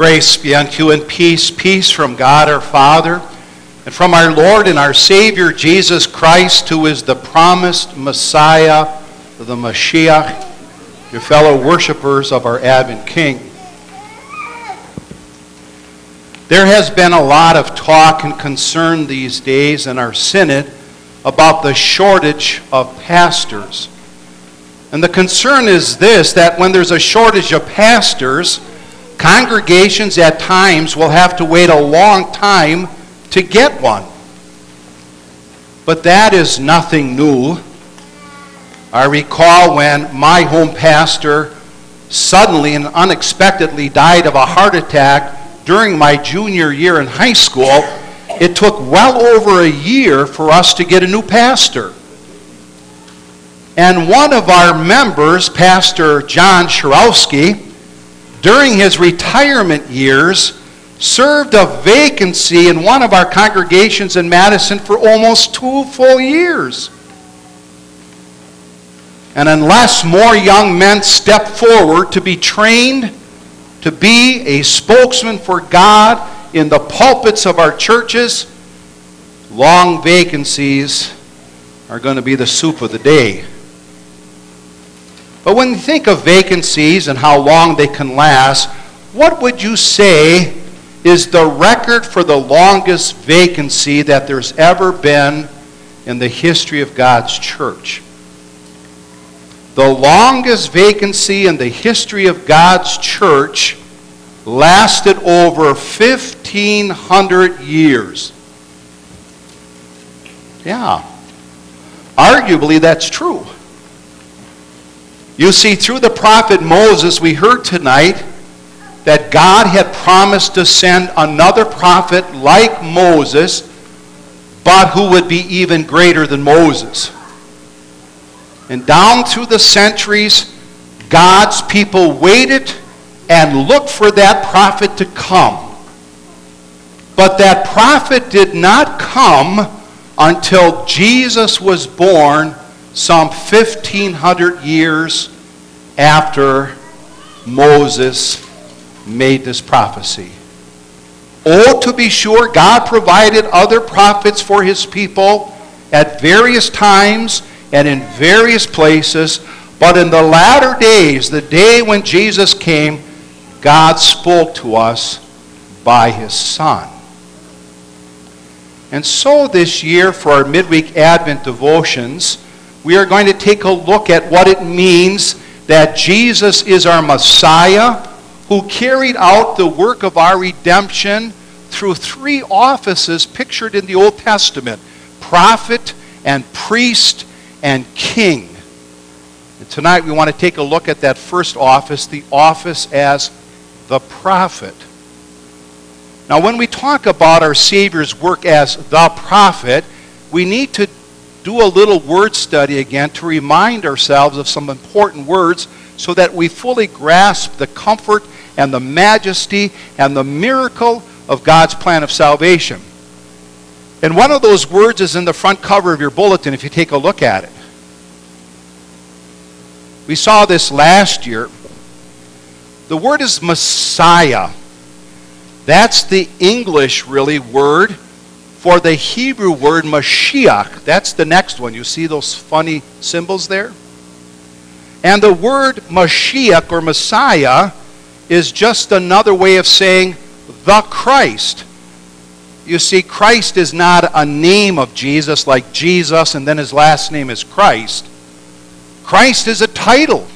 Grace be unto you and peace, peace from God our Father and from our Lord and our Savior Jesus Christ, who is the promised Messiah, the Mashiach, your fellow worshipers of our Advent King. There has been a lot of talk and concern these days in our synod about the shortage of pastors. And the concern is this that when there's a shortage of pastors, congregations at times will have to wait a long time to get one. But that is nothing new. I recall when my home pastor suddenly and unexpectedly died of a heart attack during my junior year in high school. It took well over a year for us to get a new pastor. And one of our members, Pastor John Shirowski, during his retirement years, served a vacancy in one of our congregations in Madison for almost two full years. And unless more young men step forward to be trained to be a spokesman for God in the pulpits of our churches, long vacancies are going to be the soup of the day. But when you think of vacancies and how long they can last, what would you say is the record for the longest vacancy that there's ever been in the history of God's church? The longest vacancy in the history of God's church lasted over 1,500 years. Yeah. Arguably, that's true. You see, through the prophet Moses, we heard tonight that God had promised to send another prophet like Moses, but who would be even greater than Moses. And down through the centuries, God's people waited and looked for that prophet to come. But that prophet did not come until Jesus was born some 1,500 years after Moses made this prophecy. Oh, to be sure, God provided other prophets for his people at various times and in various places, but in the latter days, the day when Jesus came, God spoke to us by his Son. And so this year, for our midweek Advent devotions, we are going to take a look at what it means that Jesus is our Messiah who carried out the work of our redemption through three offices pictured in the Old Testament prophet and priest and king. And tonight we want to take a look at that first office, the office as the prophet. Now, when we talk about our Savior's work as the prophet, we need to do a little word study again to remind ourselves of some important words so that we fully grasp the comfort and the majesty and the miracle of God's plan of salvation. And one of those words is in the front cover of your bulletin if you take a look at it. We saw this last year. The word is Messiah. That's the English, really, word for the Hebrew word Mashiach. That's the next one. You see those funny symbols there? And the word Mashiach or Messiah is just another way of saying the Christ. You see, Christ is not a name of Jesus like Jesus and then his last name is Christ. Christ is a title.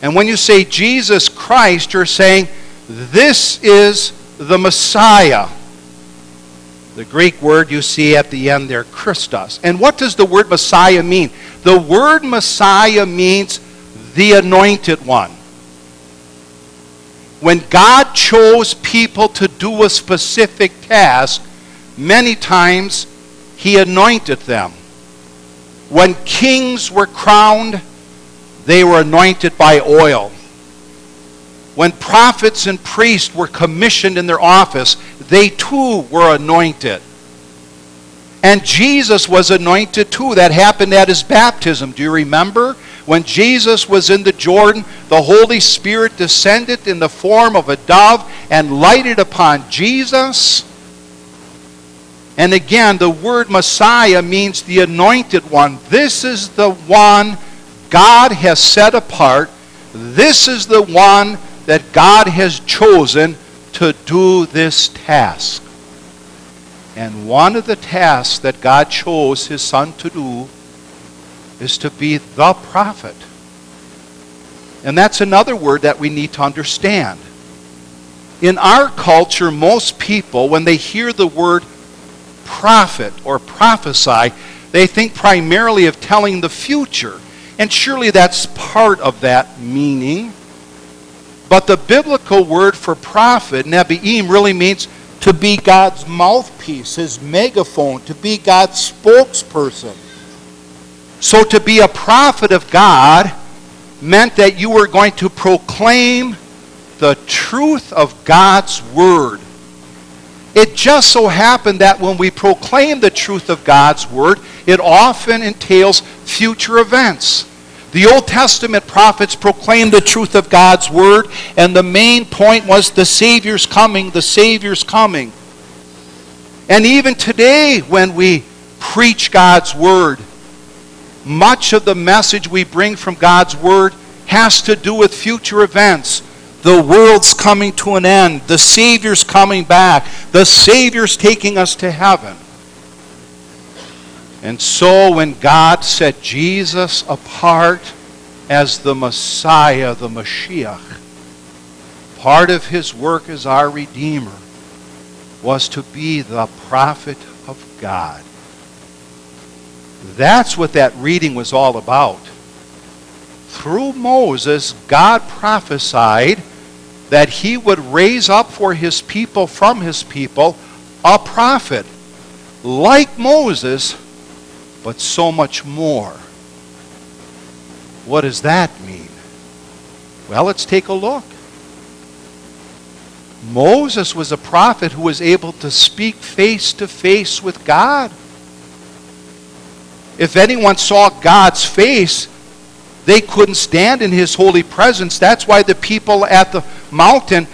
And when you say Jesus Christ, you're saying this is the Messiah. The Greek word you see at the end there, Christos. And what does the word Messiah mean? The word Messiah means the anointed one. When God chose people to do a specific task, many times he anointed them. When kings were crowned, they were anointed by oil. When prophets and priests were commissioned in their office, they too were anointed. And Jesus was anointed too. That happened at his baptism. Do you remember? When Jesus was in the Jordan, the Holy Spirit descended in the form of a dove and lighted upon Jesus. And again, the word Messiah means the anointed one. This is the one God has set apart. This is the one that God has chosen to do this task. And one of the tasks that God chose his son to do is to be the prophet. And that's another word that we need to understand. In our culture, most people, when they hear the word prophet or prophesy, they think primarily of telling the future. And surely that's part of that meaning. But the biblical word for prophet, Nebi'im, really means to be God's mouthpiece, his megaphone, to be God's spokesperson. So to be a prophet of God meant that you were going to proclaim the truth of God's word. It just so happened that when we proclaim the truth of God's word, it often entails future events. The Old Testament prophets proclaimed the truth of God's word, and the main point was the Savior's coming, the Savior's coming. And even today, when we preach God's word, much of the message we bring from God's word has to do with future events. The world's coming to an end. The Savior's coming back. The Savior's taking us to heaven. And so when God set Jesus apart as the Messiah, the Mashiach, part of his work as our Redeemer was to be the prophet of God. That's what that reading was all about. Through Moses, God prophesied that he would raise up for his people from his people a prophet like Moses but so much more. What does that mean? Well, let's take a look. Moses was a prophet who was able to speak face to face with God. If anyone saw God's face, they couldn't stand in his holy presence. That's why the people at the mountain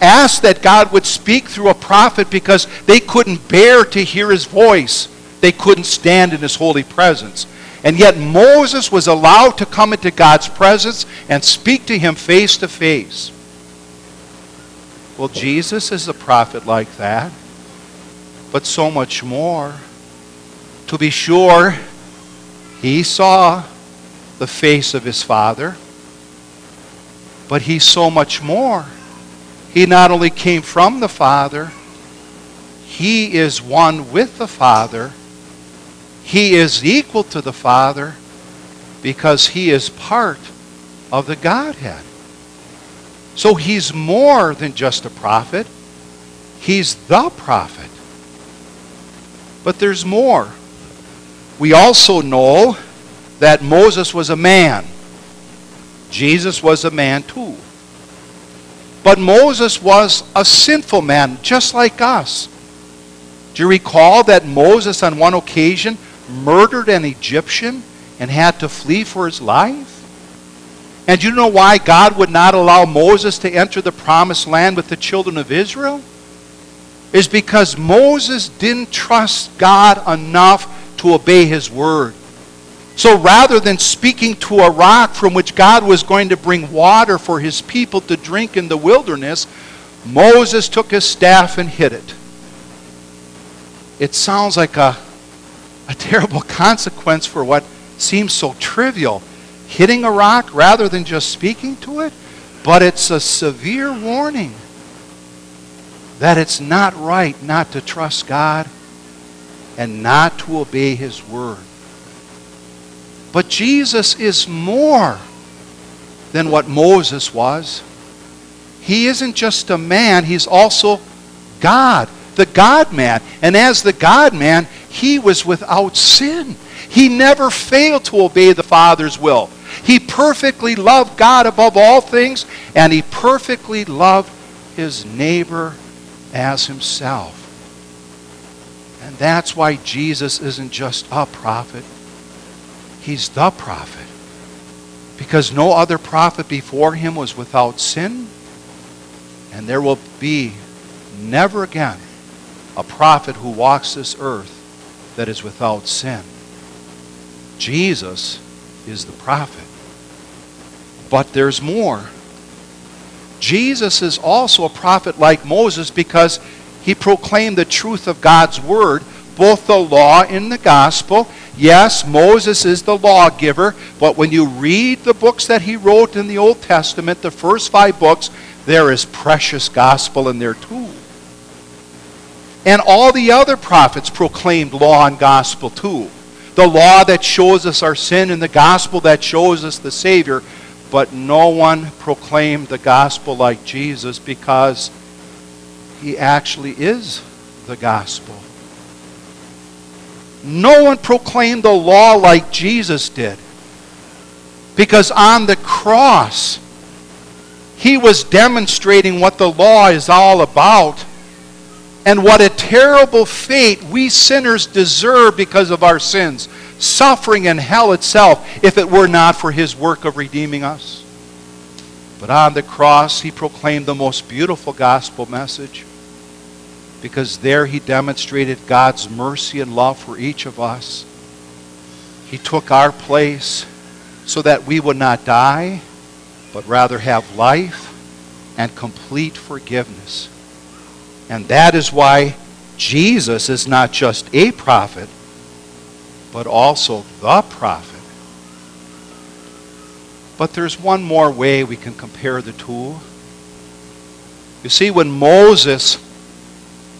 asked that God would speak through a prophet because they couldn't bear to hear his voice they couldn't stand in his holy presence. And yet Moses was allowed to come into God's presence and speak to him face to face. Well, Jesus is a prophet like that, but so much more. To be sure, he saw the face of his Father, but he's so much more. He not only came from the Father, he is one with the Father he is equal to the Father because he is part of the Godhead. So he's more than just a prophet, he's the prophet. But there's more. We also know that Moses was a man. Jesus was a man too. But Moses was a sinful man, just like us. Do you recall that Moses, on one occasion, murdered an Egyptian and had to flee for his life? And you know why God would not allow Moses to enter the promised land with the children of Israel? Is because Moses didn't trust God enough to obey his word. So rather than speaking to a rock from which God was going to bring water for his people to drink in the wilderness, Moses took his staff and hit it. It sounds like a a terrible consequence for what seems so trivial hitting a rock rather than just speaking to it. But it's a severe warning that it's not right not to trust God and not to obey His word. But Jesus is more than what Moses was. He isn't just a man, he's also God, the God man. And as the God man, he was without sin. He never failed to obey the Father's will. He perfectly loved God above all things, and he perfectly loved his neighbor as himself. And that's why Jesus isn't just a prophet, he's the prophet. Because no other prophet before him was without sin, and there will be never again a prophet who walks this earth that is without sin. Jesus is the prophet. But there's more. Jesus is also a prophet like Moses because he proclaimed the truth of God's word, both the law and the gospel. Yes, Moses is the lawgiver, but when you read the books that he wrote in the Old Testament, the first five books, there is precious gospel in there too. And all the other prophets proclaimed law and gospel too. The law that shows us our sin and the gospel that shows us the Savior but no one proclaimed the gospel like Jesus because he actually is the gospel. No one proclaimed the law like Jesus did. Because on the cross, he was demonstrating what the law is all about and what a terrible fate we sinners deserve because of our sins suffering in hell itself if it were not for his work of redeeming us. But on the cross, he proclaimed the most beautiful gospel message because there he demonstrated God's mercy and love for each of us. He took our place so that we would not die, but rather have life and complete forgiveness. And that is why Jesus is not just a prophet, but also the prophet. But there's one more way we can compare the two. You see, when Moses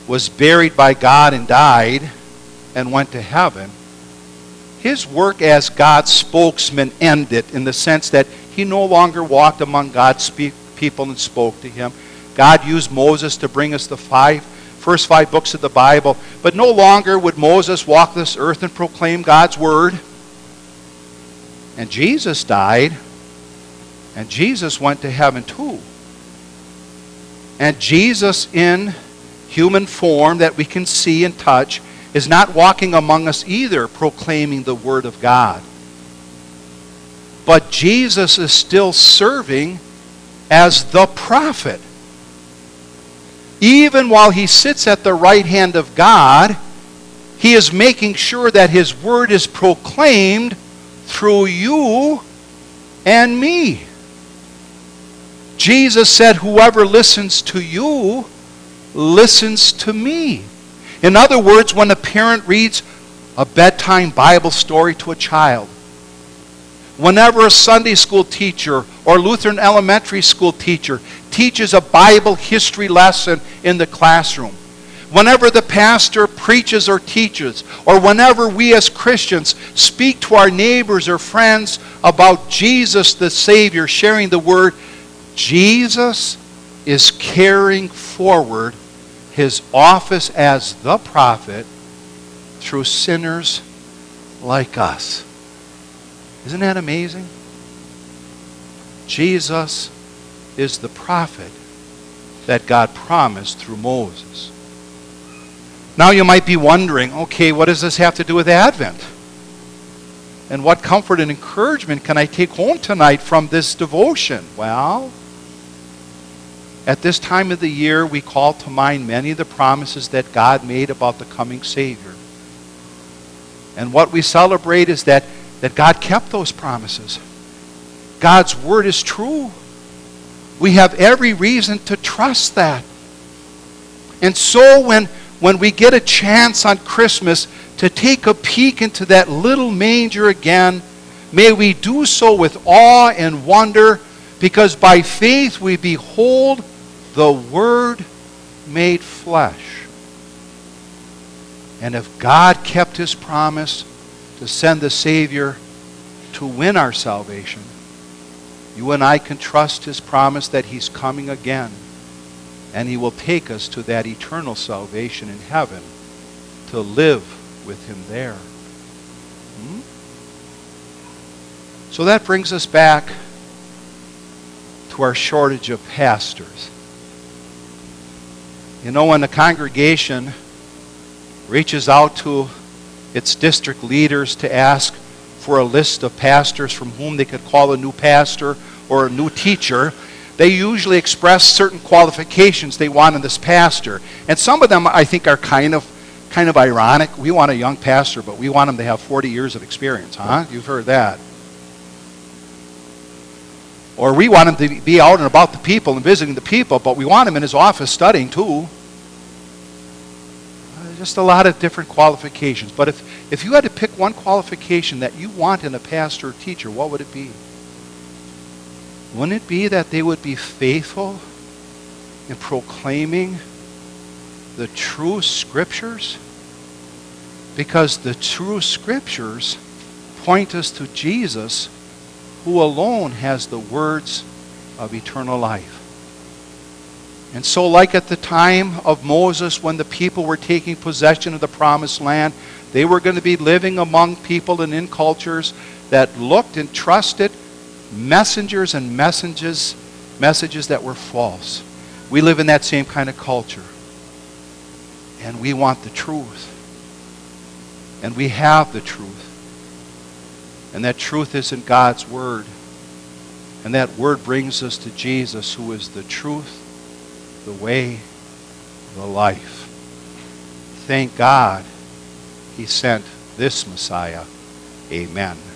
was buried by God and died and went to heaven, his work as God's spokesman ended in the sense that he no longer walked among God's people and spoke to him. God used Moses to bring us the five first five books of the Bible. But no longer would Moses walk this earth and proclaim God's word. And Jesus died, and Jesus went to heaven too. And Jesus, in human form that we can see and touch, is not walking among us either, proclaiming the Word of God. But Jesus is still serving as the prophet even while he sits at the right hand of God, he is making sure that his word is proclaimed through you and me. Jesus said, Whoever listens to you listens to me. In other words, when a parent reads a bedtime Bible story to a child, whenever a Sunday school teacher or Lutheran elementary school teacher teaches a Bible history lesson in the classroom, whenever the pastor preaches or teaches, or whenever we as Christians speak to our neighbors or friends about Jesus the Savior, sharing the word, Jesus is carrying forward his office as the prophet through sinners like us. Isn't that amazing? Jesus is the prophet that God promised through Moses. Now you might be wondering okay, what does this have to do with Advent? And what comfort and encouragement can I take home tonight from this devotion? Well, at this time of the year, we call to mind many of the promises that God made about the coming Savior. And what we celebrate is that, that God kept those promises. God's word is true. We have every reason to trust that. And so when, when we get a chance on Christmas to take a peek into that little manger again, may we do so with awe and wonder, because by faith we behold the Word made flesh. And if God kept his promise to send the Savior to win our salvation, you and I can trust his promise that he's coming again. And he will take us to that eternal salvation in heaven to live with him there. Hmm? So that brings us back to our shortage of pastors. You know, when the congregation reaches out to its district leaders to ask for a list of pastors from whom they could call a new pastor or a new teacher, they usually express certain qualifications they want in this pastor. And some of them I think are kind of kind of ironic. We want a young pastor, but we want him to have 40 years of experience, huh? You've heard that. Or we want him to be out and about the people and visiting the people, but we want him in his office studying too. Just a lot of different qualifications. But if, if you had to pick one qualification that you want in a pastor or teacher, what would it be? Wouldn't it be that they would be faithful in proclaiming the true scriptures? Because the true scriptures point us to Jesus, who alone has the words of eternal life. And so, like at the time of Moses, when the people were taking possession of the promised land, they were going to be living among people and in cultures that looked and trusted messengers and messages, messages that were false. We live in that same kind of culture. And we want the truth. And we have the truth. And that truth is in God's Word. And that Word brings us to Jesus, who is the truth, the way, the life. Thank God he sent this Messiah. Amen.